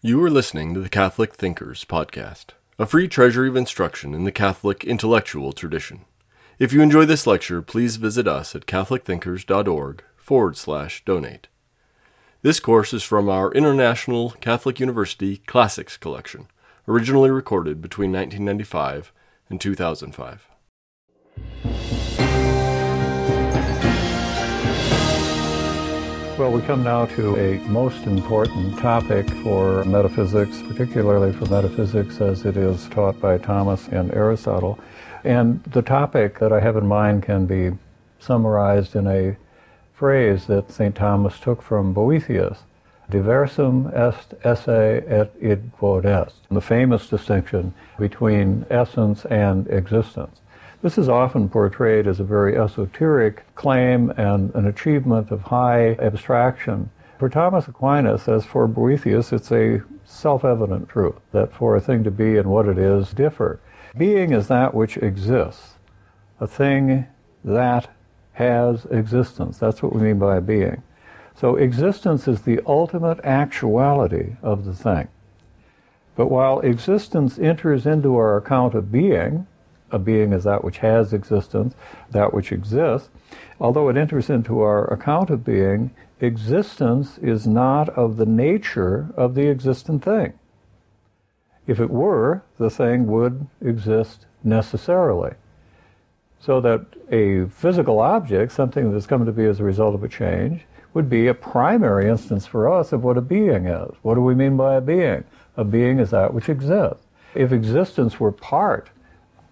You are listening to the Catholic Thinkers Podcast, a free treasury of instruction in the Catholic intellectual tradition. If you enjoy this lecture, please visit us at catholicthinkers.org forward slash donate. This course is from our International Catholic University Classics Collection, originally recorded between 1995 and 2005. Well, we come now to a most important topic for metaphysics, particularly for metaphysics as it is taught by Thomas and Aristotle. And the topic that I have in mind can be summarized in a phrase that St. Thomas took from Boethius diversum est esse et id quod est, the famous distinction between essence and existence. This is often portrayed as a very esoteric claim and an achievement of high abstraction. For Thomas Aquinas, as for Boethius, it's a self evident truth that for a thing to be and what it is differ. Being is that which exists, a thing that has existence. That's what we mean by being. So existence is the ultimate actuality of the thing. But while existence enters into our account of being, a being is that which has existence, that which exists. Although it enters into our account of being, existence is not of the nature of the existent thing. If it were, the thing would exist necessarily. So that a physical object, something that's come to be as a result of a change, would be a primary instance for us of what a being is. What do we mean by a being? A being is that which exists. If existence were part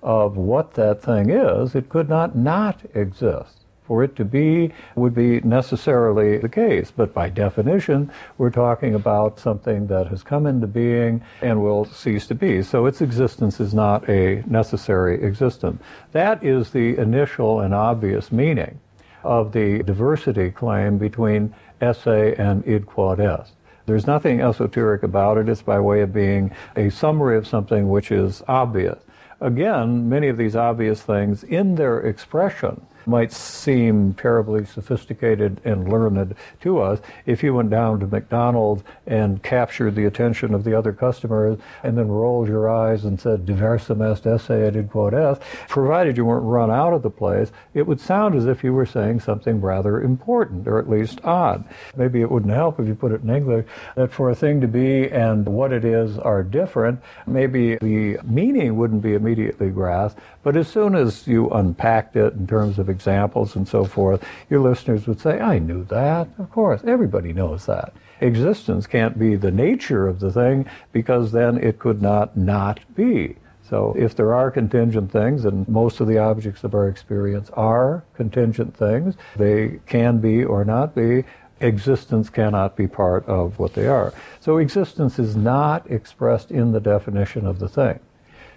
of what that thing is, it could not not exist. For it to be would be necessarily the case, but by definition, we're talking about something that has come into being and will cease to be. So its existence is not a necessary existence. That is the initial and obvious meaning of the diversity claim between esse and id quod est. There's nothing esoteric about it. It's by way of being a summary of something which is obvious. Again, many of these obvious things in their expression might seem terribly sophisticated and learned to us if you went down to McDonald's and captured the attention of the other customers and then rolled your eyes and said diversum est esse et quod est, provided you weren't run out of the place, it would sound as if you were saying something rather important or at least odd. Maybe it wouldn't help if you put it in English that for a thing to be and what it is are different. Maybe the meaning wouldn't be immediately grasped, but as soon as you unpacked it in terms of examples and so forth, your listeners would say, I knew that. Of course, everybody knows that. Existence can't be the nature of the thing because then it could not not be. So if there are contingent things, and most of the objects of our experience are contingent things, they can be or not be, existence cannot be part of what they are. So existence is not expressed in the definition of the thing.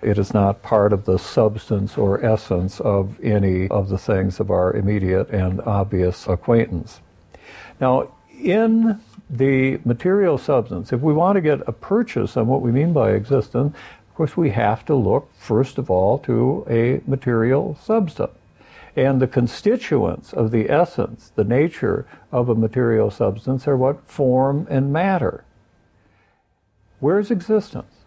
It is not part of the substance or essence of any of the things of our immediate and obvious acquaintance. Now, in the material substance, if we want to get a purchase on what we mean by existence, of course, we have to look, first of all, to a material substance. And the constituents of the essence, the nature of a material substance, are what form and matter. Where's existence?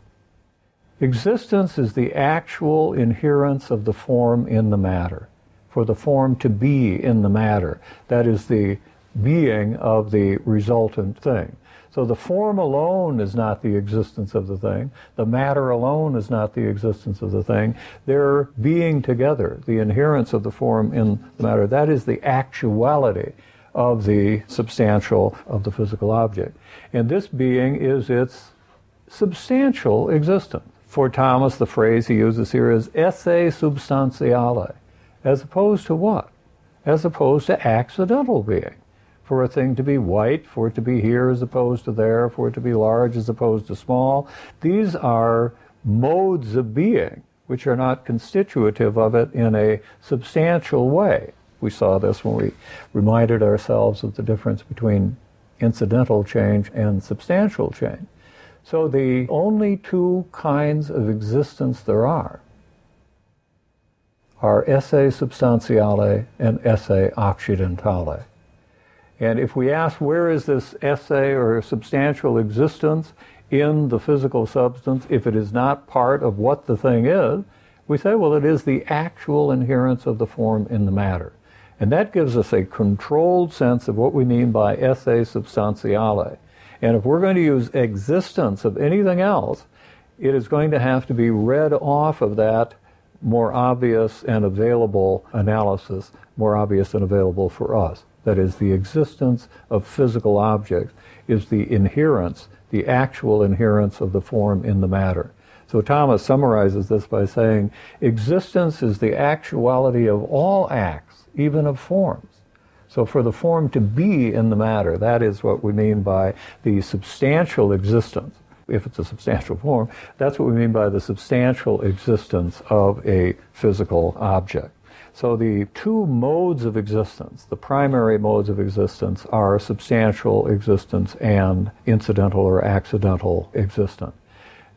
Existence is the actual inherence of the form in the matter, for the form to be in the matter. That is the being of the resultant thing. So the form alone is not the existence of the thing. The matter alone is not the existence of the thing. They're being together, the inherence of the form in the matter. That is the actuality of the substantial of the physical object. And this being is its substantial existence. For Thomas, the phrase he uses here is esse substantiale, as opposed to what? As opposed to accidental being. For a thing to be white, for it to be here as opposed to there, for it to be large as opposed to small, these are modes of being which are not constitutive of it in a substantial way. We saw this when we reminded ourselves of the difference between incidental change and substantial change. So the only two kinds of existence there are are esse substantiale and esse accidentale. And if we ask where is this esse or substantial existence in the physical substance, if it is not part of what the thing is, we say, well, it is the actual inherence of the form in the matter. And that gives us a controlled sense of what we mean by esse substantiale. And if we're going to use existence of anything else, it is going to have to be read off of that more obvious and available analysis, more obvious and available for us. That is, the existence of physical objects is the inherence, the actual inherence of the form in the matter. So Thomas summarizes this by saying, existence is the actuality of all acts, even of forms. So for the form to be in the matter, that is what we mean by the substantial existence. If it's a substantial form, that's what we mean by the substantial existence of a physical object. So the two modes of existence, the primary modes of existence, are substantial existence and incidental or accidental existence.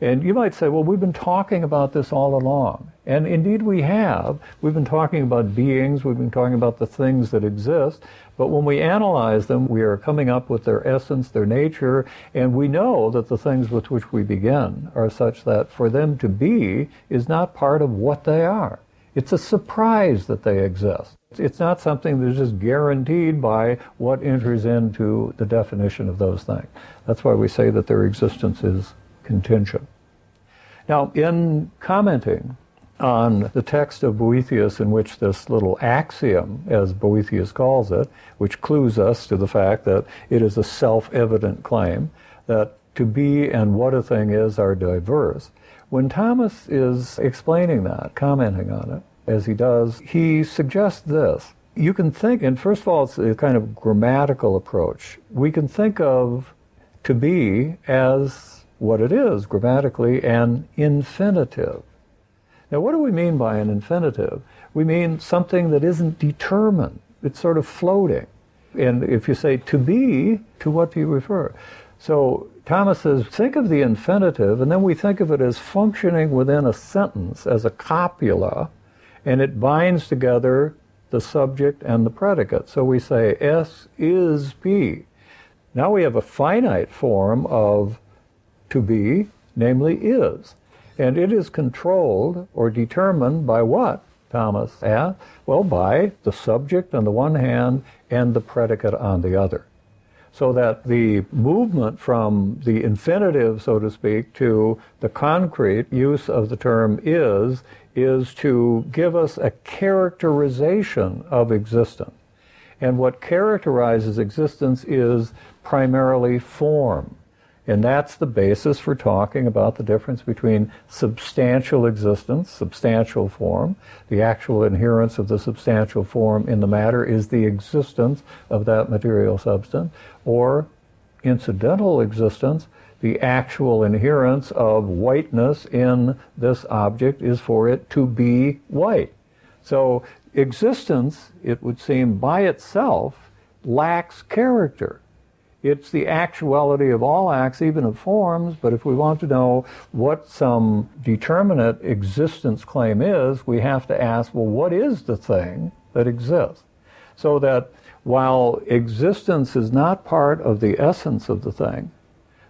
And you might say, well, we've been talking about this all along. And indeed we have. We've been talking about beings, we've been talking about the things that exist. But when we analyze them, we are coming up with their essence, their nature, and we know that the things with which we begin are such that for them to be is not part of what they are. It's a surprise that they exist. It's not something that's just guaranteed by what enters into the definition of those things. That's why we say that their existence is contingent. Now, in commenting on the text of Boethius, in which this little axiom, as Boethius calls it, which clues us to the fact that it is a self evident claim, that to be and what a thing is are diverse, when Thomas is explaining that, commenting on it, as he does, he suggests this. You can think, and first of all, it's a kind of grammatical approach. We can think of to be as what it is grammatically an infinitive. Now, what do we mean by an infinitive? We mean something that isn't determined, it's sort of floating. And if you say to be, to what do you refer? So Thomas says, think of the infinitive, and then we think of it as functioning within a sentence as a copula, and it binds together the subject and the predicate. So we say S is be. Now we have a finite form of to be, namely is. And it is controlled or determined by what, Thomas asked? Well, by the subject on the one hand and the predicate on the other so that the movement from the infinitive, so to speak, to the concrete use of the term is, is to give us a characterization of existence. And what characterizes existence is primarily form. And that's the basis for talking about the difference between substantial existence, substantial form. The actual inherence of the substantial form in the matter is the existence of that material substance, or incidental existence, the actual inherence of whiteness in this object is for it to be white. So existence, it would seem by itself, lacks character. It's the actuality of all acts, even of forms, but if we want to know what some determinate existence claim is, we have to ask, well, what is the thing that exists? So that while existence is not part of the essence of the thing,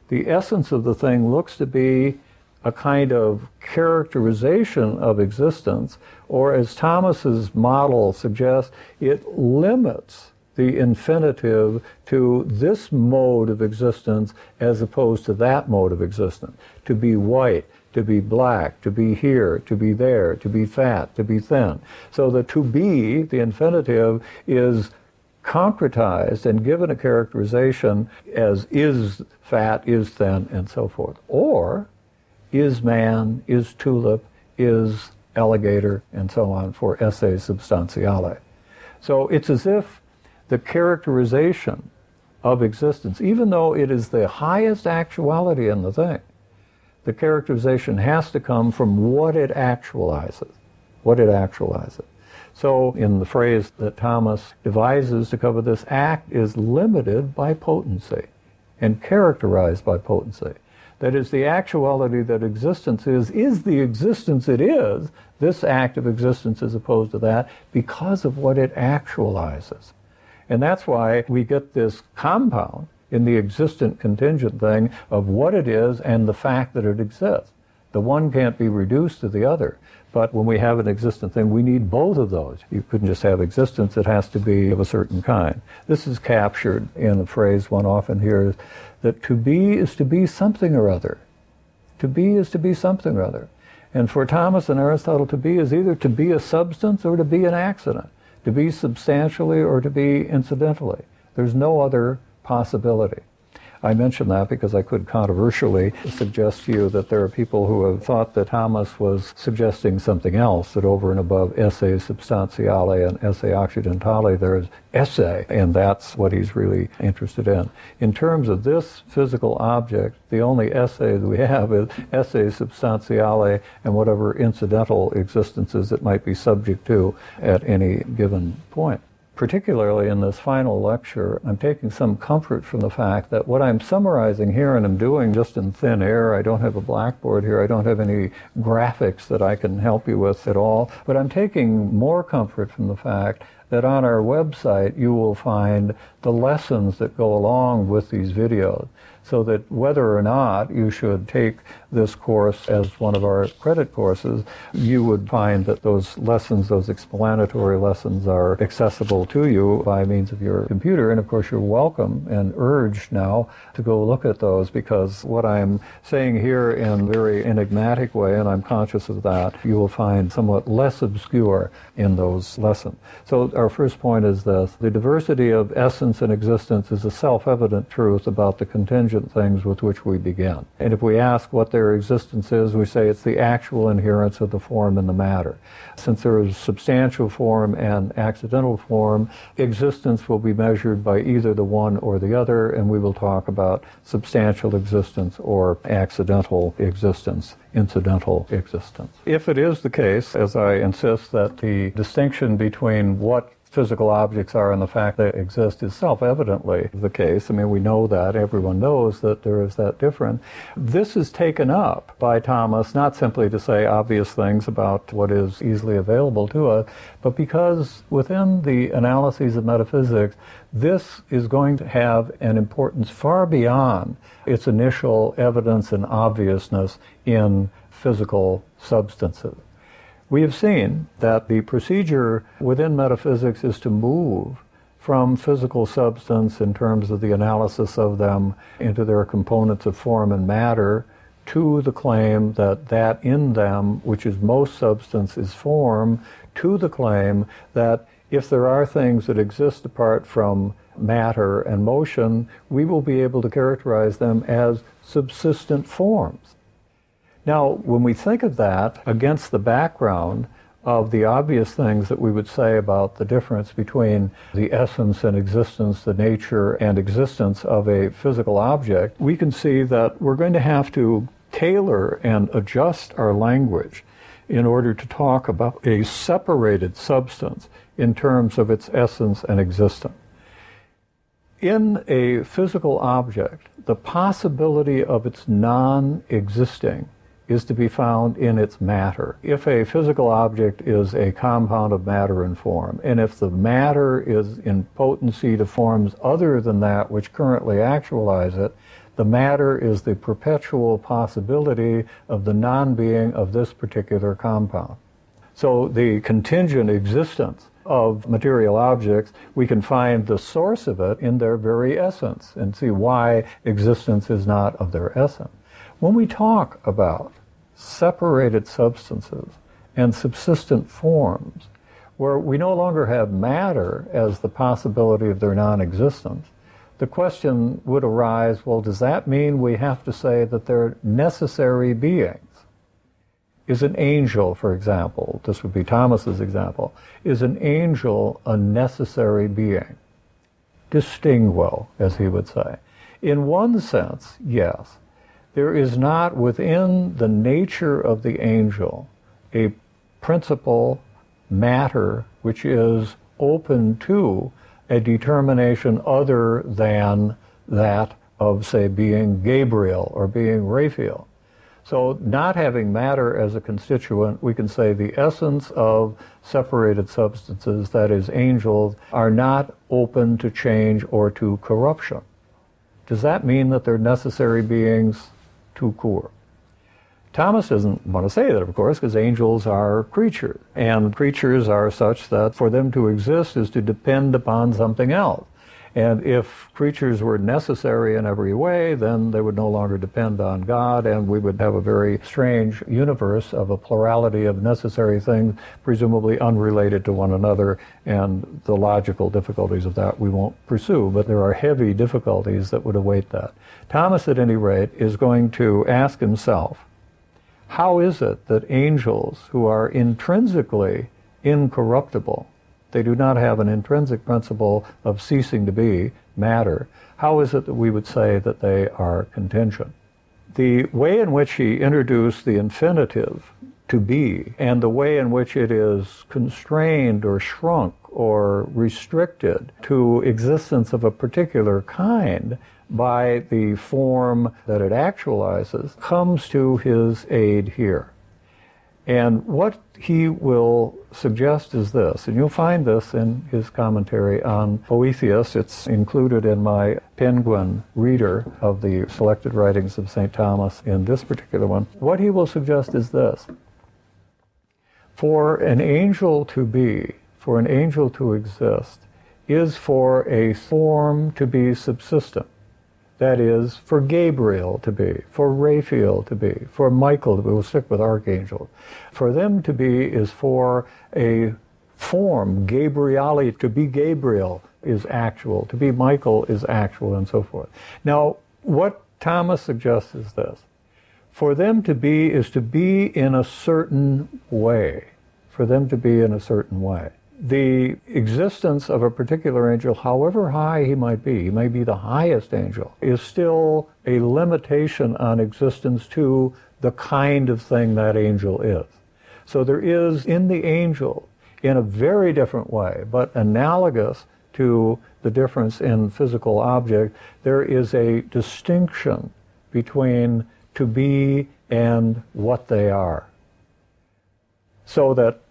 the essence of the thing looks to be a kind of characterization of existence, or as Thomas's model suggests, it limits the infinitive to this mode of existence as opposed to that mode of existence. To be white, to be black, to be here, to be there, to be fat, to be thin. So the to be, the infinitive, is concretized and given a characterization as is fat, is thin, and so forth. Or is man, is tulip, is alligator, and so on for esse substantiale. So it's as if the characterization of existence, even though it is the highest actuality in the thing, the characterization has to come from what it actualizes. What it actualizes. So, in the phrase that Thomas devises to cover this, act is limited by potency and characterized by potency. That is, the actuality that existence is, is the existence it is, this act of existence as opposed to that, because of what it actualizes. And that's why we get this compound in the existent contingent thing of what it is and the fact that it exists. The one can't be reduced to the other. But when we have an existent thing, we need both of those. You couldn't just have existence, it has to be of a certain kind. This is captured in a phrase one often hears that to be is to be something or other. To be is to be something or other. And for Thomas and Aristotle, to be is either to be a substance or to be an accident, to be substantially or to be incidentally. There's no other possibility. I mention that because I could controversially suggest to you that there are people who have thought that Thomas was suggesting something else, that over and above esse substantiale and esse accidentale, there's esse, and that's what he's really interested in. In terms of this physical object, the only esse that we have is esse substantiale and whatever incidental existences it might be subject to at any given point particularly in this final lecture, I'm taking some comfort from the fact that what I'm summarizing here and I'm doing just in thin air, I don't have a blackboard here, I don't have any graphics that I can help you with at all, but I'm taking more comfort from the fact that on our website you will find the lessons that go along with these videos so that whether or not you should take this course as one of our credit courses, you would find that those lessons, those explanatory lessons, are accessible to you by means of your computer. And of course, you're welcome and urged now to go look at those because what I'm saying here in a very enigmatic way, and I'm conscious of that, you will find somewhat less obscure in those lessons. So our first point is this. The diversity of essence and existence is a self-evident truth about the contingent things with which we begin. And if we ask what their existence is, we say it's the actual inherence of the form in the matter. Since there is substantial form and accidental form, existence will be measured by either the one or the other, and we will talk about substantial existence or accidental existence incidental existence. If it is the case, as I insist, that the distinction between what physical objects are and the fact they exist is self-evidently the case. I mean, we know that. Everyone knows that there is that difference. This is taken up by Thomas not simply to say obvious things about what is easily available to us, but because within the analyses of metaphysics, this is going to have an importance far beyond its initial evidence and obviousness in physical substances. We have seen that the procedure within metaphysics is to move from physical substance in terms of the analysis of them into their components of form and matter to the claim that that in them, which is most substance, is form, to the claim that if there are things that exist apart from matter and motion, we will be able to characterize them as subsistent forms. Now, when we think of that against the background of the obvious things that we would say about the difference between the essence and existence, the nature and existence of a physical object, we can see that we're going to have to tailor and adjust our language in order to talk about a separated substance in terms of its essence and existence. In a physical object, the possibility of its non existing is to be found in its matter. If a physical object is a compound of matter and form, and if the matter is in potency to forms other than that which currently actualize it, the matter is the perpetual possibility of the non-being of this particular compound. So the contingent existence of material objects, we can find the source of it in their very essence and see why existence is not of their essence. When we talk about separated substances and subsistent forms, where we no longer have matter as the possibility of their non existence, the question would arise well, does that mean we have to say that they're necessary beings? Is an angel, for example, this would be Thomas's example, is an angel a necessary being? Distinguo, as he would say. In one sense, yes. There is not within the nature of the angel a principle matter which is open to a determination other than that of, say, being Gabriel or being Raphael. So, not having matter as a constituent, we can say the essence of separated substances, that is, angels, are not open to change or to corruption. Does that mean that they're necessary beings to Kur? Thomas doesn't want to say that, of course, because angels are creatures. And creatures are such that for them to exist is to depend upon something else. And if creatures were necessary in every way, then they would no longer depend on God, and we would have a very strange universe of a plurality of necessary things, presumably unrelated to one another, and the logical difficulties of that we won't pursue, but there are heavy difficulties that would await that. Thomas, at any rate, is going to ask himself, how is it that angels who are intrinsically incorruptible they do not have an intrinsic principle of ceasing to be matter. How is it that we would say that they are contingent? The way in which he introduced the infinitive to be and the way in which it is constrained or shrunk or restricted to existence of a particular kind by the form that it actualizes comes to his aid here. And what he will suggest is this, and you'll find this in his commentary on Boethius. It's included in my Penguin reader of the selected writings of St. Thomas in this particular one. What he will suggest is this For an angel to be, for an angel to exist, is for a form to be subsistent. That is, for Gabriel to be, for Raphael to be, for Michael to be, we'll stick with archangels. For them to be is for a form, Gabrieli, to be Gabriel is actual, to be Michael is actual, and so forth. Now, what Thomas suggests is this. For them to be is to be in a certain way. For them to be in a certain way the existence of a particular angel, however high he might be, he may be the highest angel, is still a limitation on existence to the kind of thing that angel is. So there is in the angel, in a very different way, but analogous to the difference in physical object, there is a distinction between to be and what they are. So that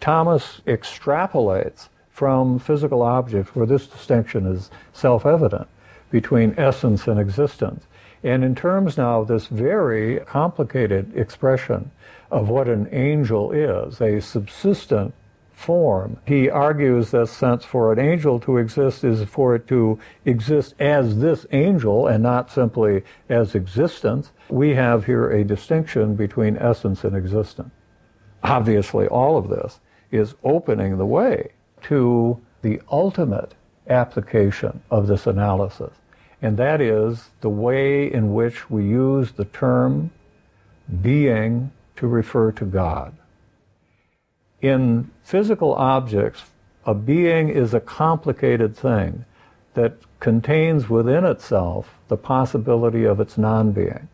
Thomas extrapolates from physical objects where this distinction is self evident between essence and existence. And in terms now of this very complicated expression of what an angel is, a subsistent form, he argues that since for an angel to exist is for it to exist as this angel and not simply as existence, we have here a distinction between essence and existence. Obviously, all of this is opening the way to the ultimate application of this analysis. And that is the way in which we use the term being to refer to God. In physical objects, a being is a complicated thing that contains within itself the possibility of its non being.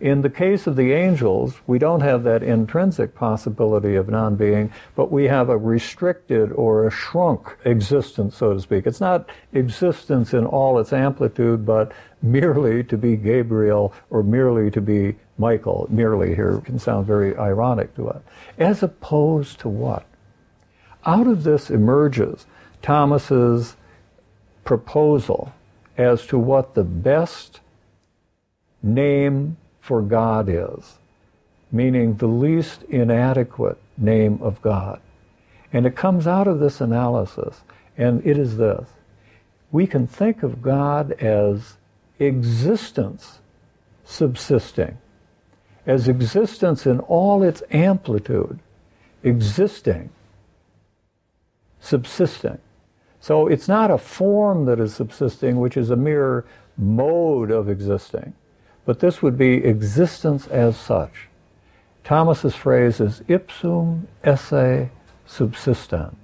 In the case of the angels, we don't have that intrinsic possibility of non being, but we have a restricted or a shrunk existence, so to speak. It's not existence in all its amplitude, but merely to be Gabriel or merely to be Michael. Merely here can sound very ironic to us. As opposed to what? Out of this emerges Thomas's proposal as to what the best name for God is, meaning the least inadequate name of God. And it comes out of this analysis, and it is this. We can think of God as existence subsisting, as existence in all its amplitude, existing, subsisting. So it's not a form that is subsisting, which is a mere mode of existing but this would be existence as such. Thomas's phrase is ipsum esse subsistens.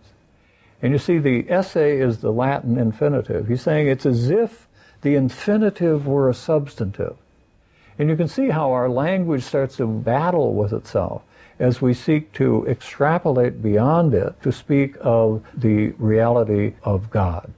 And you see, the esse is the Latin infinitive. He's saying it's as if the infinitive were a substantive. And you can see how our language starts to battle with itself as we seek to extrapolate beyond it to speak of the reality of God.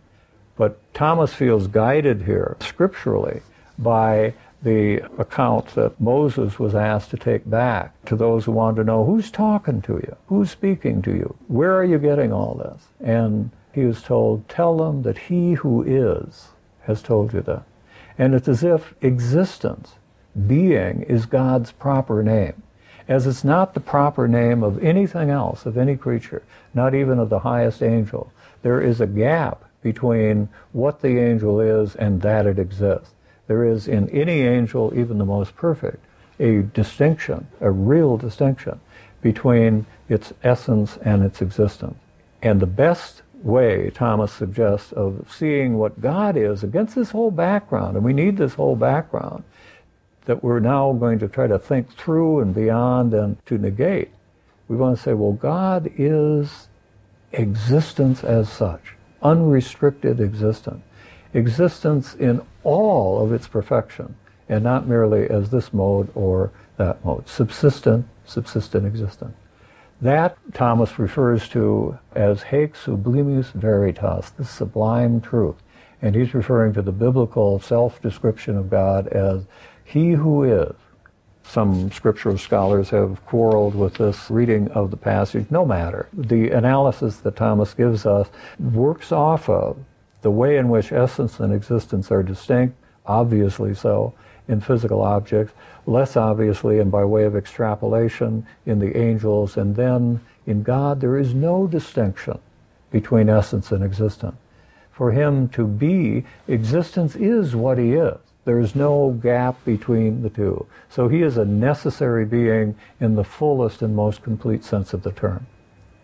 But Thomas feels guided here scripturally by the account that Moses was asked to take back to those who wanted to know who's talking to you, who's speaking to you, where are you getting all this? And he was told, Tell them that he who is has told you that. And it's as if existence, being, is God's proper name. As it's not the proper name of anything else, of any creature, not even of the highest angel. There is a gap between what the angel is and that it exists. There is in any angel, even the most perfect, a distinction, a real distinction between its essence and its existence. And the best way, Thomas suggests, of seeing what God is against this whole background, and we need this whole background that we're now going to try to think through and beyond and to negate. We want to say, well, God is existence as such, unrestricted existence, existence in all of its perfection, and not merely as this mode or that mode, subsistent, subsistent existence. That Thomas refers to as haec sublimis veritas, the sublime truth. And he's referring to the biblical self description of God as He who is. Some scriptural scholars have quarreled with this reading of the passage. No matter. The analysis that Thomas gives us works off of the way in which essence and existence are distinct, obviously so, in physical objects, less obviously and by way of extrapolation in the angels, and then in God there is no distinction between essence and existence. For him to be, existence is what he is. There is no gap between the two. So he is a necessary being in the fullest and most complete sense of the term.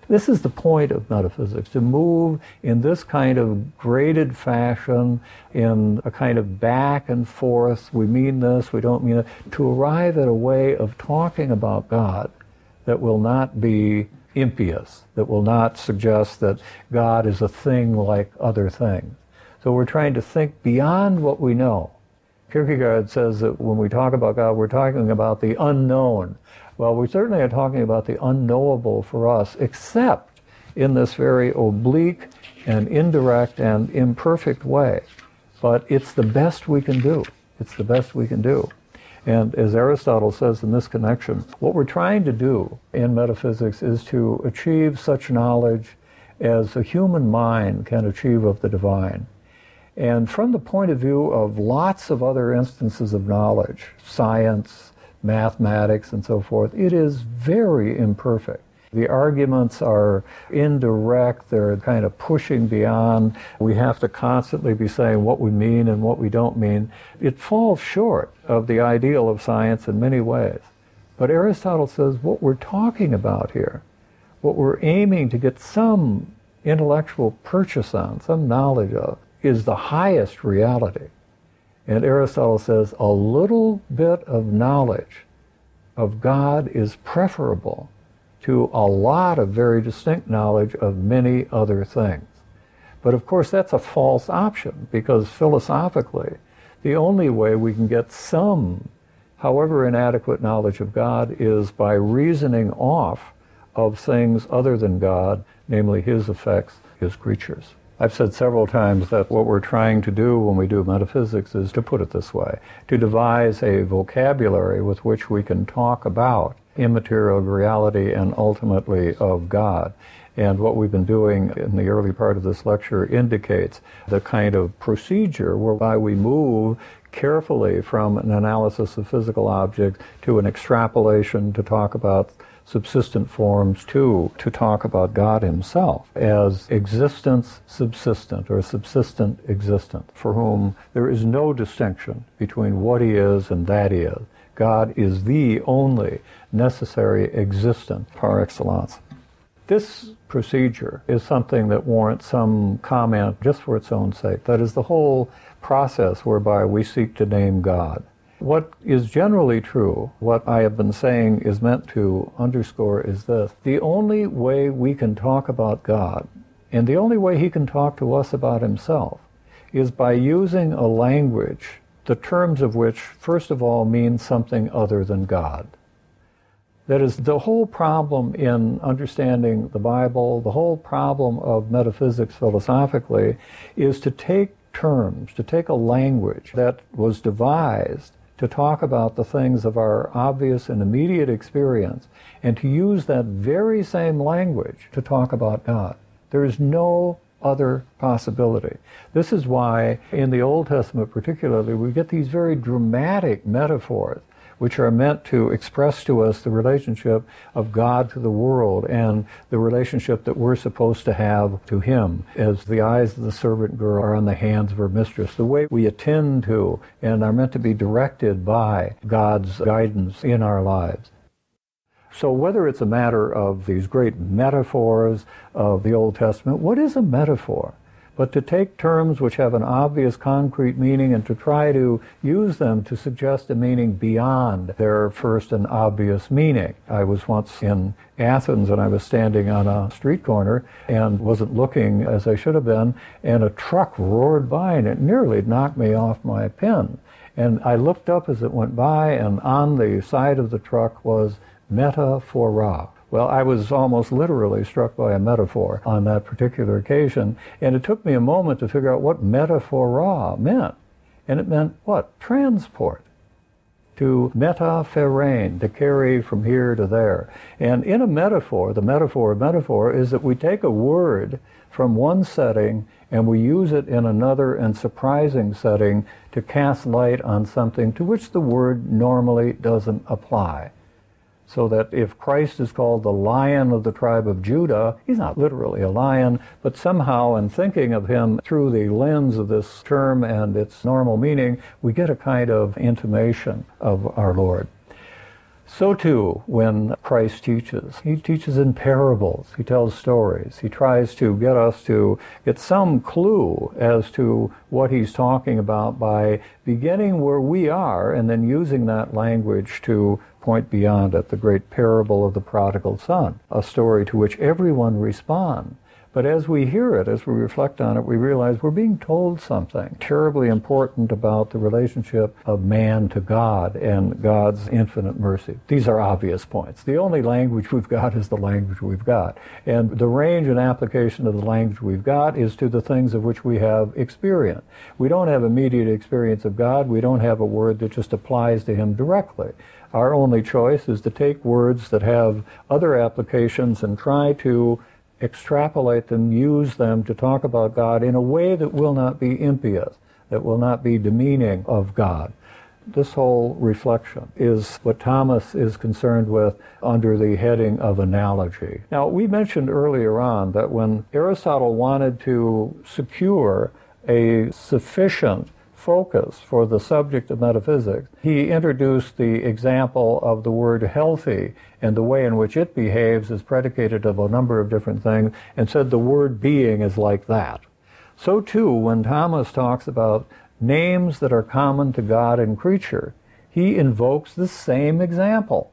This is the point of metaphysics, to move in this kind of graded fashion, in a kind of back and forth, we mean this, we don't mean it, to arrive at a way of talking about God that will not be impious, that will not suggest that God is a thing like other things. So we're trying to think beyond what we know. Kierkegaard says that when we talk about God, we're talking about the unknown. Well, we certainly are talking about the unknowable for us, except in this very oblique and indirect and imperfect way. But it's the best we can do. It's the best we can do. And as Aristotle says in this connection, what we're trying to do in metaphysics is to achieve such knowledge as a human mind can achieve of the divine. And from the point of view of lots of other instances of knowledge, science, mathematics, and so forth, it is very imperfect. The arguments are indirect, they're kind of pushing beyond. We have to constantly be saying what we mean and what we don't mean. It falls short of the ideal of science in many ways. But Aristotle says what we're talking about here, what we're aiming to get some intellectual purchase on, some knowledge of, is the highest reality. And Aristotle says a little bit of knowledge of God is preferable to a lot of very distinct knowledge of many other things. But of course, that's a false option because philosophically, the only way we can get some, however inadequate, knowledge of God is by reasoning off of things other than God, namely His effects, His creatures. I've said several times that what we're trying to do when we do metaphysics is to put it this way to devise a vocabulary with which we can talk about immaterial reality and ultimately of God. And what we've been doing in the early part of this lecture indicates the kind of procedure whereby we move carefully from an analysis of physical objects to an extrapolation to talk about subsistent forms too, to talk about God Himself as existence subsistent or subsistent existent, for whom there is no distinction between what He is and that He is. God is the only necessary existent par excellence. This procedure is something that warrants some comment just for its own sake. That is the whole process whereby we seek to name God. What is generally true, what I have been saying is meant to underscore is this. The only way we can talk about God, and the only way He can talk to us about Himself, is by using a language, the terms of which, first of all, mean something other than God. That is, the whole problem in understanding the Bible, the whole problem of metaphysics philosophically, is to take terms, to take a language that was devised to talk about the things of our obvious and immediate experience and to use that very same language to talk about God. There is no other possibility. This is why in the Old Testament particularly we get these very dramatic metaphors which are meant to express to us the relationship of God to the world and the relationship that we're supposed to have to Him, as the eyes of the servant girl are on the hands of her mistress, the way we attend to and are meant to be directed by God's guidance in our lives. So, whether it's a matter of these great metaphors of the Old Testament, what is a metaphor? But to take terms which have an obvious concrete meaning and to try to use them to suggest a meaning beyond their first and obvious meaning. I was once in Athens and I was standing on a street corner and wasn't looking as I should have been, and a truck roared by and it nearly knocked me off my pin. And I looked up as it went by, and on the side of the truck was metaphora. Well, I was almost literally struck by a metaphor on that particular occasion, and it took me a moment to figure out what metaphora meant. And it meant what? Transport. To metapherein, to carry from here to there. And in a metaphor, the metaphor of metaphor is that we take a word from one setting and we use it in another and surprising setting to cast light on something to which the word normally doesn't apply. So that if Christ is called the lion of the tribe of Judah, he's not literally a lion, but somehow in thinking of him through the lens of this term and its normal meaning, we get a kind of intimation of our Lord. So too, when Christ teaches, he teaches in parables, he tells stories, he tries to get us to get some clue as to what he's talking about by beginning where we are and then using that language to point beyond it, the great parable of the prodigal son, a story to which everyone responds. But as we hear it, as we reflect on it, we realize we're being told something terribly important about the relationship of man to God and God's infinite mercy. These are obvious points. The only language we've got is the language we've got. And the range and application of the language we've got is to the things of which we have experience. We don't have immediate experience of God. We don't have a word that just applies to Him directly. Our only choice is to take words that have other applications and try to extrapolate them, use them to talk about God in a way that will not be impious, that will not be demeaning of God. This whole reflection is what Thomas is concerned with under the heading of analogy. Now, we mentioned earlier on that when Aristotle wanted to secure a sufficient focus for the subject of metaphysics, he introduced the example of the word healthy and the way in which it behaves is predicated of a number of different things and said the word being is like that. So too, when Thomas talks about names that are common to God and creature, he invokes the same example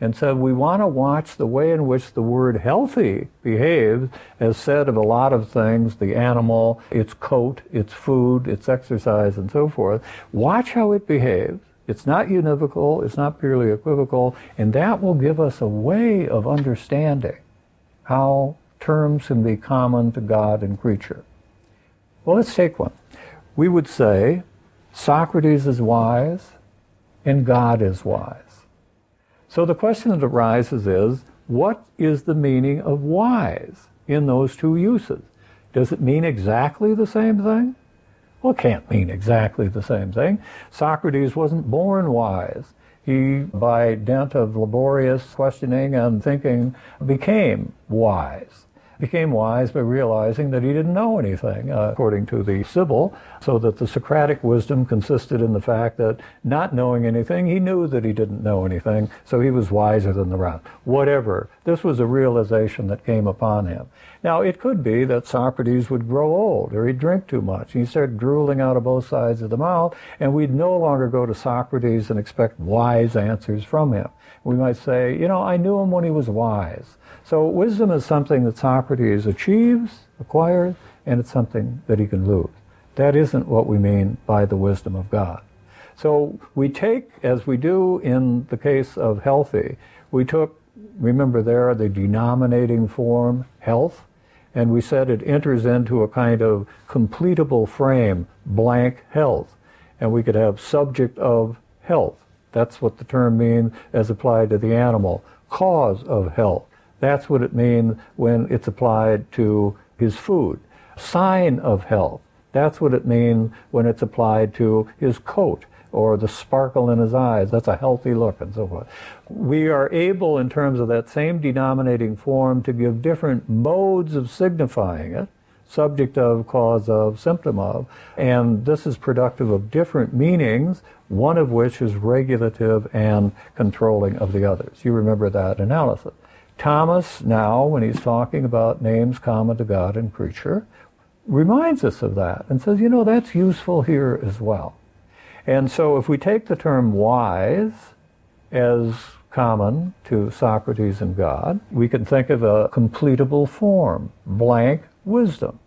and said we want to watch the way in which the word healthy behaves as said of a lot of things the animal its coat its food its exercise and so forth. Watch how it behaves. It's not univocal it's not purely equivocal and that will give us a way of understanding how terms can be common to god and creature. Well let's take one. We would say socrates is wise and god is wise so the question that arises is what is the meaning of wise in those two uses? Does it mean exactly the same thing? Well, it can't mean exactly the same thing. Socrates wasn't born wise. He, by dint of laborious questioning and thinking, became wise became wise by realizing that he didn't know anything, uh, according to the Sibyl, so that the Socratic wisdom consisted in the fact that not knowing anything, he knew that he didn't know anything, so he was wiser than the rest. Whatever. This was a realization that came upon him. Now, it could be that Socrates would grow old or he'd drink too much. And He'd start drooling out of both sides of the mouth, and we'd no longer go to Socrates and expect wise answers from him. We might say, you know, I knew him when he was wise. So wisdom is something that Socrates achieves, acquires, and it's something that he can lose. That isn't what we mean by the wisdom of God. So we take, as we do in the case of healthy, we took, remember there, the denominating form, health, and we said it enters into a kind of completable frame, blank health. And we could have subject of health. That's what the term means as applied to the animal. Cause of health. That's what it means when it's applied to his food. Sign of health. That's what it means when it's applied to his coat or the sparkle in his eyes. That's a healthy look and so forth. We are able, in terms of that same denominating form, to give different modes of signifying it subject of, cause of, symptom of, and this is productive of different meanings, one of which is regulative and controlling of the others. You remember that analysis. Thomas, now, when he's talking about names common to God and creature, reminds us of that and says, you know, that's useful here as well. And so if we take the term wise as common to Socrates and God, we can think of a completable form, blank wisdom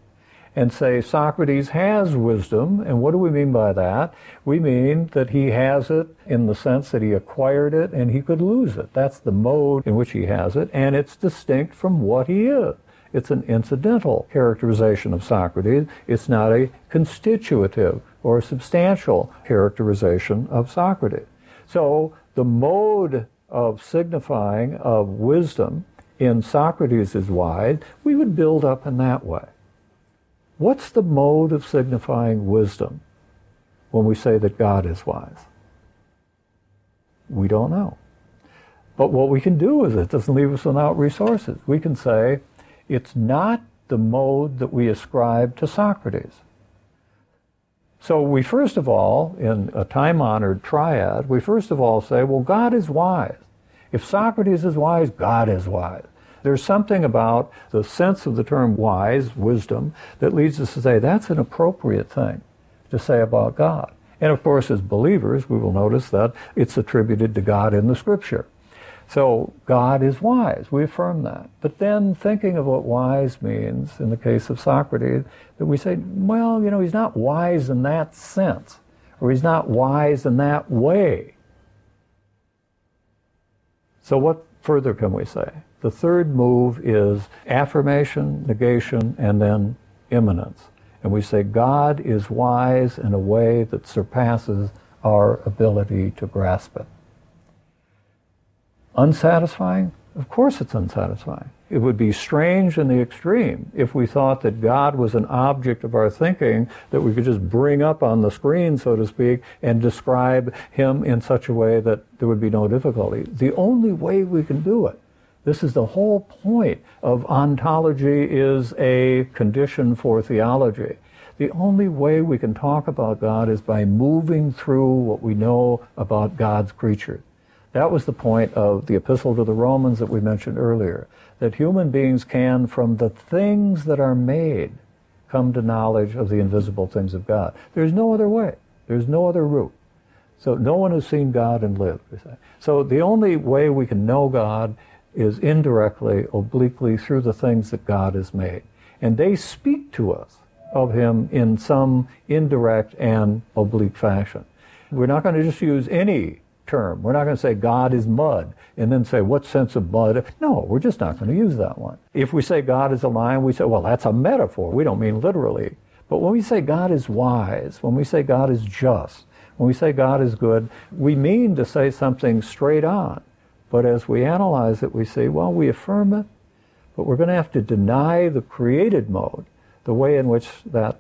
and say Socrates has wisdom. And what do we mean by that? We mean that he has it in the sense that he acquired it and he could lose it. That's the mode in which he has it, and it's distinct from what he is. It's an incidental characterization of Socrates. It's not a constitutive or substantial characterization of Socrates. So the mode of signifying of wisdom in Socrates is wise, we would build up in that way. What's the mode of signifying wisdom when we say that God is wise? We don't know. But what we can do is it doesn't leave us without resources. We can say it's not the mode that we ascribe to Socrates. So we first of all, in a time honored triad, we first of all say, well, God is wise. If Socrates is wise, God is wise. There's something about the sense of the term wise, wisdom, that leads us to say that's an appropriate thing to say about God. And of course, as believers, we will notice that it's attributed to God in the scripture. So God is wise. We affirm that. But then thinking of what wise means in the case of Socrates, that we say, well, you know, he's not wise in that sense, or he's not wise in that way. So what further can we say? The third move is affirmation, negation, and then eminence. And we say God is wise in a way that surpasses our ability to grasp it. Unsatisfying? Of course it's unsatisfying. It would be strange in the extreme if we thought that God was an object of our thinking that we could just bring up on the screen, so to speak, and describe him in such a way that there would be no difficulty. The only way we can do it this is the whole point of ontology is a condition for theology. The only way we can talk about God is by moving through what we know about God's creatures. That was the point of the epistle to the Romans that we mentioned earlier, that human beings can, from the things that are made, come to knowledge of the invisible things of God. There's no other way. There's no other route. So no one has seen God and lived. So the only way we can know God is indirectly, obliquely, through the things that God has made. And they speak to us of Him in some indirect and oblique fashion. We're not going to just use any term. We're not going to say God is mud and then say, what sense of mud? No, we're just not going to use that one. If we say God is a lion, we say, well, that's a metaphor. We don't mean literally. But when we say God is wise, when we say God is just, when we say God is good, we mean to say something straight on. But as we analyze it, we see, well, we affirm it, but we're going to have to deny the created mode, the way in which that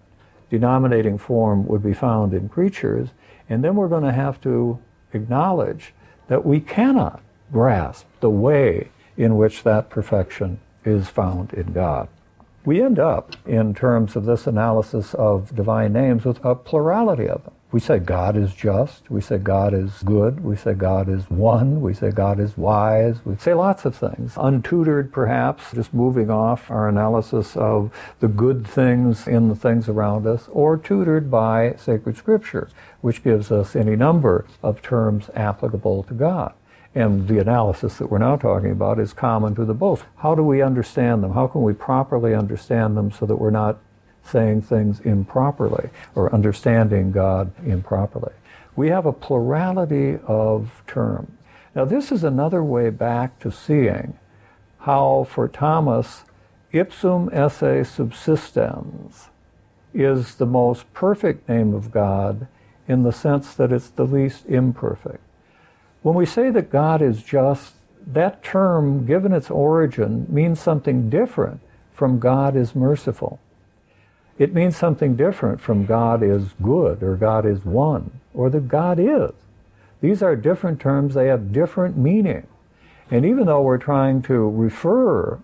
denominating form would be found in creatures, and then we're going to have to acknowledge that we cannot grasp the way in which that perfection is found in God. We end up, in terms of this analysis of divine names, with a plurality of them. We say God is just. We say God is good. We say God is one. We say God is wise. We say lots of things. Untutored, perhaps, just moving off our analysis of the good things in the things around us, or tutored by sacred scripture, which gives us any number of terms applicable to God. And the analysis that we're now talking about is common to the both. How do we understand them? How can we properly understand them so that we're not saying things improperly or understanding God improperly. We have a plurality of terms. Now, this is another way back to seeing how, for Thomas, ipsum esse subsistens is the most perfect name of God in the sense that it's the least imperfect. When we say that God is just, that term, given its origin, means something different from God is merciful. It means something different from God is good or God is one or that God is. These are different terms, they have different meaning. And even though we're trying to refer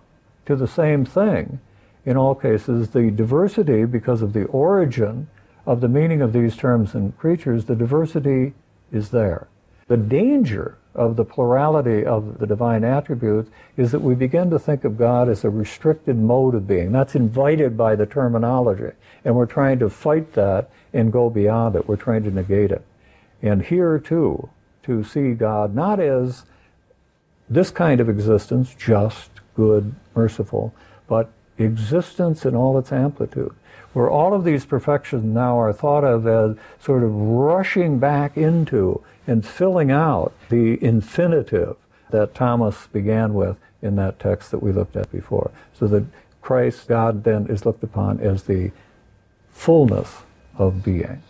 to the same thing, in all cases, the diversity, because of the origin of the meaning of these terms and creatures, the diversity is there. The danger of the plurality of the divine attributes is that we begin to think of God as a restricted mode of being. That's invited by the terminology. And we're trying to fight that and go beyond it. We're trying to negate it. And here, too, to see God not as this kind of existence, just, good, merciful, but existence in all its amplitude, where all of these perfections now are thought of as sort of rushing back into and filling out the infinitive that Thomas began with in that text that we looked at before. So that Christ, God, then is looked upon as the fullness of being.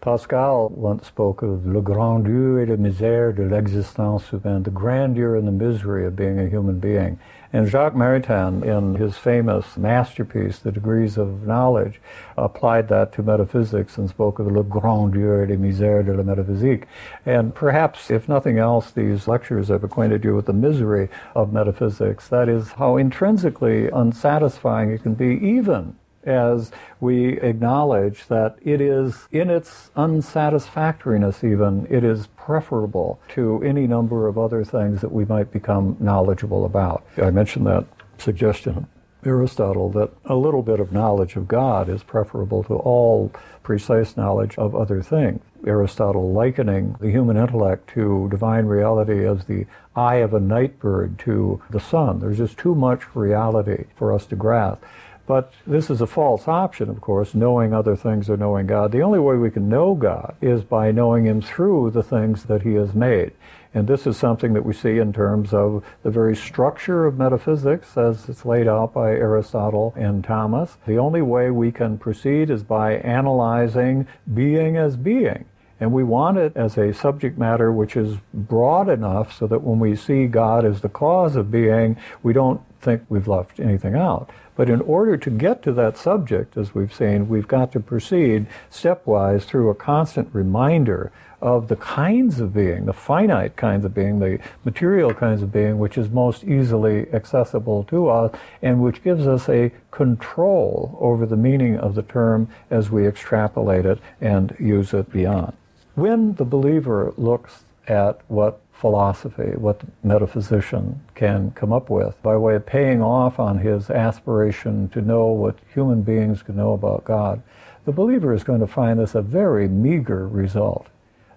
Pascal once spoke of le grandeur et la misère de l'existence humaine, the grandeur and the misery of being a human being. And Jacques Maritain, in his famous masterpiece, The Degrees of Knowledge, applied that to metaphysics and spoke of le grandeur et la misère de la métaphysique. And perhaps, if nothing else, these lectures have acquainted you with the misery of metaphysics. That is, how intrinsically unsatisfying it can be, even as we acknowledge that it is, in its unsatisfactoriness even, it is preferable to any number of other things that we might become knowledgeable about. I mentioned that suggestion Aristotle that a little bit of knowledge of God is preferable to all precise knowledge of other things. Aristotle likening the human intellect to divine reality as the eye of a night bird to the sun. There's just too much reality for us to grasp. But this is a false option, of course, knowing other things or knowing God. The only way we can know God is by knowing Him through the things that He has made. And this is something that we see in terms of the very structure of metaphysics as it's laid out by Aristotle and Thomas. The only way we can proceed is by analyzing being as being. And we want it as a subject matter which is broad enough so that when we see God as the cause of being, we don't think we've left anything out. But in order to get to that subject, as we've seen, we've got to proceed stepwise through a constant reminder of the kinds of being, the finite kinds of being, the material kinds of being, which is most easily accessible to us and which gives us a control over the meaning of the term as we extrapolate it and use it beyond. When the believer looks at what philosophy, what the metaphysician can come up with by way of paying off on his aspiration to know what human beings can know about God, the believer is going to find this a very meager result.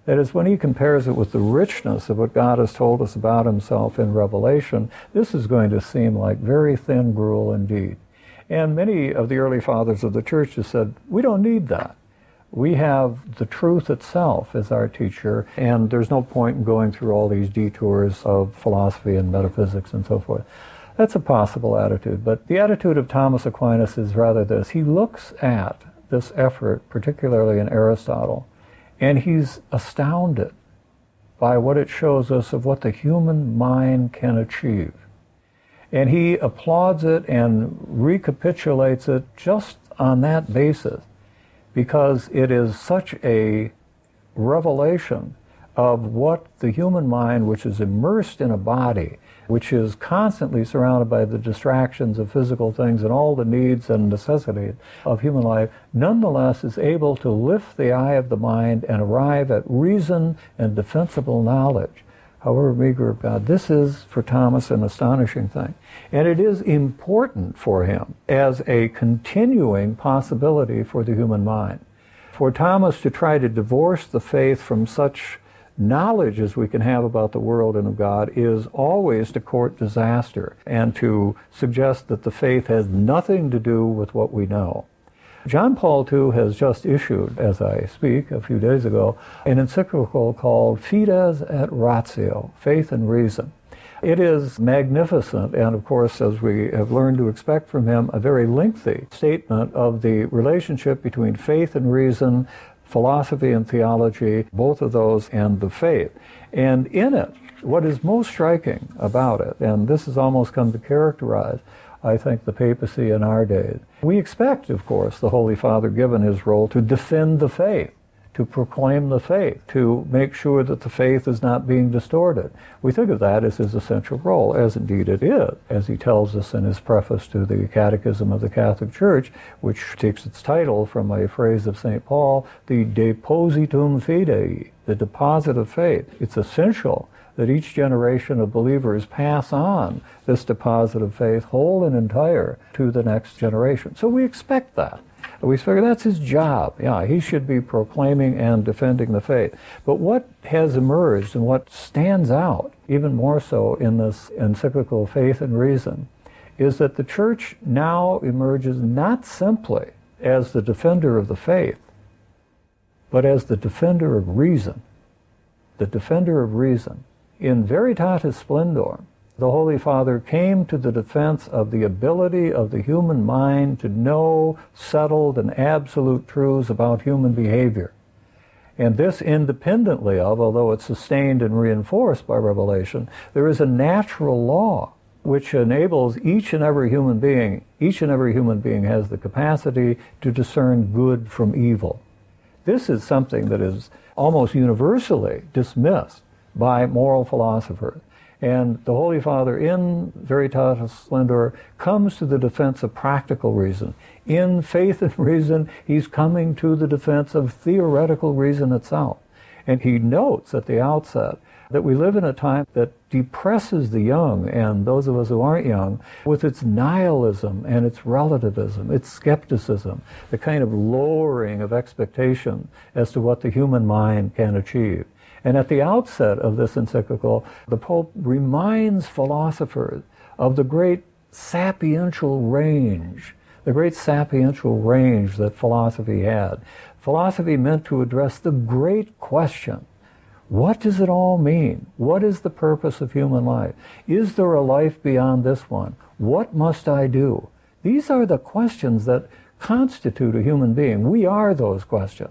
That is, when he compares it with the richness of what God has told us about himself in Revelation, this is going to seem like very thin gruel indeed. And many of the early fathers of the church have said, we don't need that. We have the truth itself as our teacher, and there's no point in going through all these detours of philosophy and metaphysics and so forth. That's a possible attitude, but the attitude of Thomas Aquinas is rather this. He looks at this effort, particularly in Aristotle, and he's astounded by what it shows us of what the human mind can achieve. And he applauds it and recapitulates it just on that basis because it is such a revelation of what the human mind, which is immersed in a body, which is constantly surrounded by the distractions of physical things and all the needs and necessities of human life, nonetheless is able to lift the eye of the mind and arrive at reason and defensible knowledge however meager of God. This is, for Thomas, an astonishing thing. And it is important for him as a continuing possibility for the human mind. For Thomas to try to divorce the faith from such knowledge as we can have about the world and of God is always to court disaster and to suggest that the faith has nothing to do with what we know. John Paul II has just issued, as I speak, a few days ago, an encyclical called Fides et Ratio, Faith and Reason. It is magnificent, and of course, as we have learned to expect from him, a very lengthy statement of the relationship between faith and reason, philosophy and theology, both of those, and the faith. And in it, what is most striking about it, and this has almost come to characterize, I think, the papacy in our days, we expect, of course, the Holy Father, given his role, to defend the faith to proclaim the faith, to make sure that the faith is not being distorted. We think of that as his essential role, as indeed it is, as he tells us in his preface to the Catechism of the Catholic Church, which takes its title from a phrase of St. Paul, the depositum fidei, the deposit of faith. It's essential that each generation of believers pass on this deposit of faith whole and entire to the next generation. So we expect that. We figure that's his job. Yeah, he should be proclaiming and defending the faith. But what has emerged and what stands out, even more so in this encyclical Faith and Reason, is that the church now emerges not simply as the defender of the faith, but as the defender of reason. The defender of reason. In Veritatis Splendor, the Holy Father came to the defense of the ability of the human mind to know settled and absolute truths about human behavior. And this independently of, although it's sustained and reinforced by revelation, there is a natural law which enables each and every human being, each and every human being has the capacity to discern good from evil. This is something that is almost universally dismissed by moral philosophers. And the Holy Father, in Veritatis Splendor, comes to the defense of practical reason. In faith and reason, he's coming to the defense of theoretical reason itself. And he notes at the outset that we live in a time that depresses the young and those of us who aren't young with its nihilism and its relativism, its skepticism, the kind of lowering of expectation as to what the human mind can achieve. And at the outset of this encyclical, the Pope reminds philosophers of the great sapiential range, the great sapiential range that philosophy had. Philosophy meant to address the great question what does it all mean? What is the purpose of human life? Is there a life beyond this one? What must I do? These are the questions that constitute a human being. We are those questions.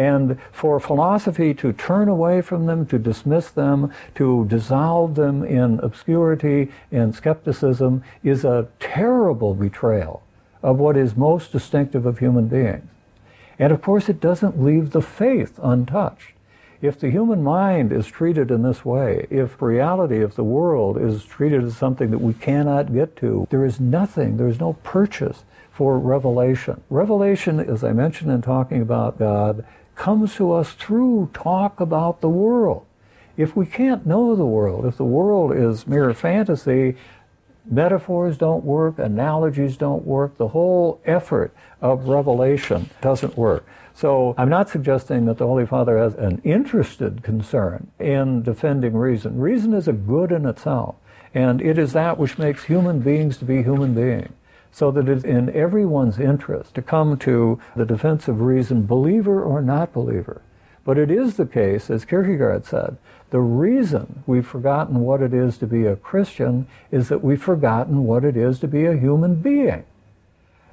And for philosophy to turn away from them, to dismiss them, to dissolve them in obscurity and skepticism is a terrible betrayal of what is most distinctive of human beings. And of course, it doesn't leave the faith untouched. If the human mind is treated in this way, if reality if the world is treated as something that we cannot get to, there is nothing, there is no purchase for revelation. Revelation, as I mentioned in talking about God, comes to us through talk about the world. If we can't know the world, if the world is mere fantasy, metaphors don't work, analogies don't work, the whole effort of revelation doesn't work. So I'm not suggesting that the Holy Father has an interested concern in defending reason. Reason is a good in itself, and it is that which makes human beings to be human beings so that it's in everyone's interest to come to the defense of reason, believer or not believer. But it is the case, as Kierkegaard said, the reason we've forgotten what it is to be a Christian is that we've forgotten what it is to be a human being.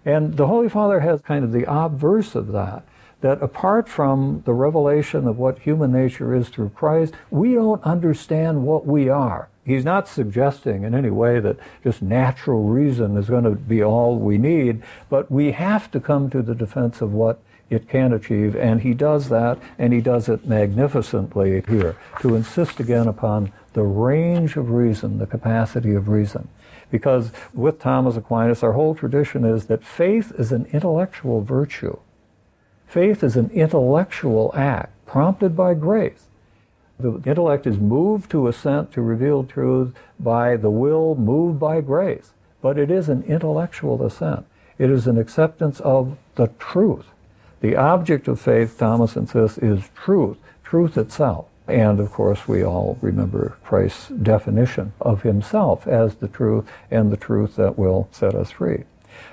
And the Holy Father has kind of the obverse of that, that apart from the revelation of what human nature is through Christ, we don't understand what we are. He's not suggesting in any way that just natural reason is going to be all we need, but we have to come to the defense of what it can achieve, and he does that, and he does it magnificently here, to insist again upon the range of reason, the capacity of reason. Because with Thomas Aquinas, our whole tradition is that faith is an intellectual virtue. Faith is an intellectual act prompted by grace. The intellect is moved to assent to revealed truth by the will moved by grace. But it is an intellectual assent. It is an acceptance of the truth. The object of faith, Thomas insists, is truth, truth itself. And of course, we all remember Christ's definition of himself as the truth and the truth that will set us free.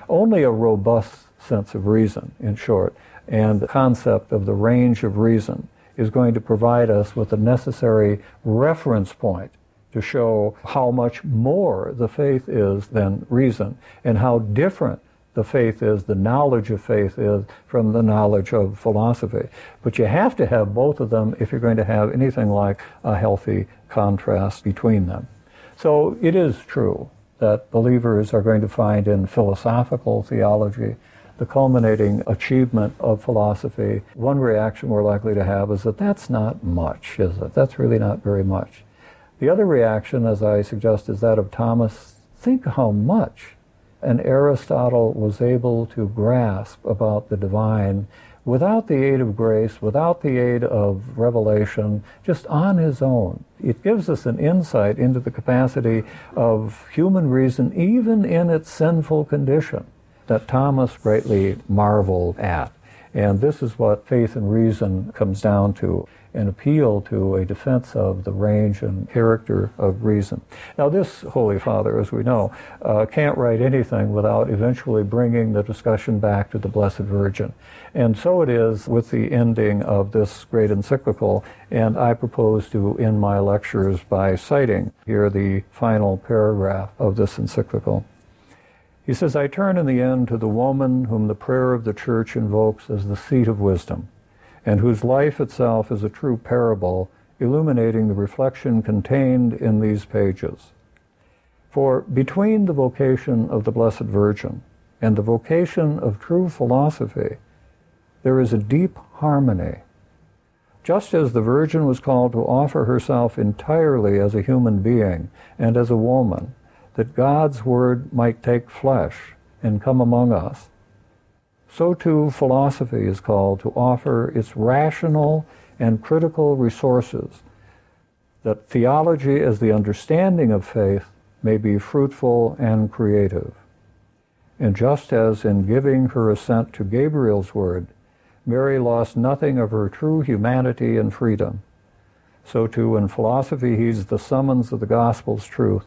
Only a robust sense of reason, in short, and the concept of the range of reason is going to provide us with the necessary reference point to show how much more the faith is than reason and how different the faith is, the knowledge of faith is, from the knowledge of philosophy. But you have to have both of them if you're going to have anything like a healthy contrast between them. So it is true that believers are going to find in philosophical theology the culminating achievement of philosophy. One reaction we're likely to have is that that's not much, is it? That's really not very much. The other reaction, as I suggest, is that of Thomas. Think how much and Aristotle was able to grasp about the divine without the aid of grace, without the aid of revelation, just on his own. It gives us an insight into the capacity of human reason, even in its sinful condition, that Thomas greatly marveled at. And this is what faith and reason comes down to an appeal to a defense of the range and character of reason. Now, this Holy Father, as we know, uh, can't write anything without eventually bringing the discussion back to the Blessed Virgin. And so it is with the ending of this great encyclical, and I propose to end my lectures by citing here the final paragraph of this encyclical. He says, I turn in the end to the woman whom the prayer of the Church invokes as the seat of wisdom and whose life itself is a true parable illuminating the reflection contained in these pages. For between the vocation of the Blessed Virgin and the vocation of true philosophy, there is a deep harmony. Just as the Virgin was called to offer herself entirely as a human being and as a woman, that God's Word might take flesh and come among us, so too philosophy is called to offer its rational and critical resources that theology as the understanding of faith may be fruitful and creative. And just as in giving her assent to Gabriel's word, Mary lost nothing of her true humanity and freedom, so too in philosophy heeds the summons of the gospel's truth,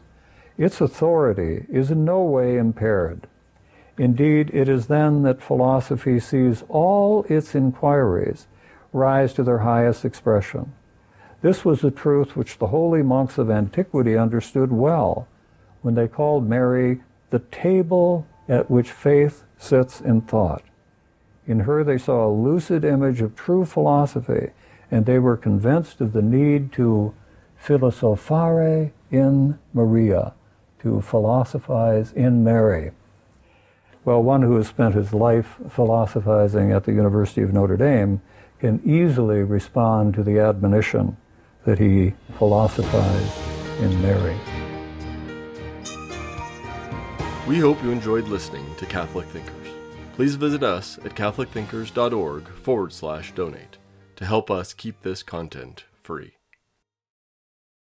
its authority is in no way impaired. Indeed, it is then that philosophy sees all its inquiries rise to their highest expression. This was a truth which the holy monks of antiquity understood well when they called Mary the table at which faith sits in thought. In her they saw a lucid image of true philosophy, and they were convinced of the need to philosophari in Maria, to philosophize in Mary. Well, one who has spent his life philosophizing at the University of Notre Dame can easily respond to the admonition that he philosophized in Mary. We hope you enjoyed listening to Catholic Thinkers. Please visit us at catholicthinkers.org forward slash donate to help us keep this content free.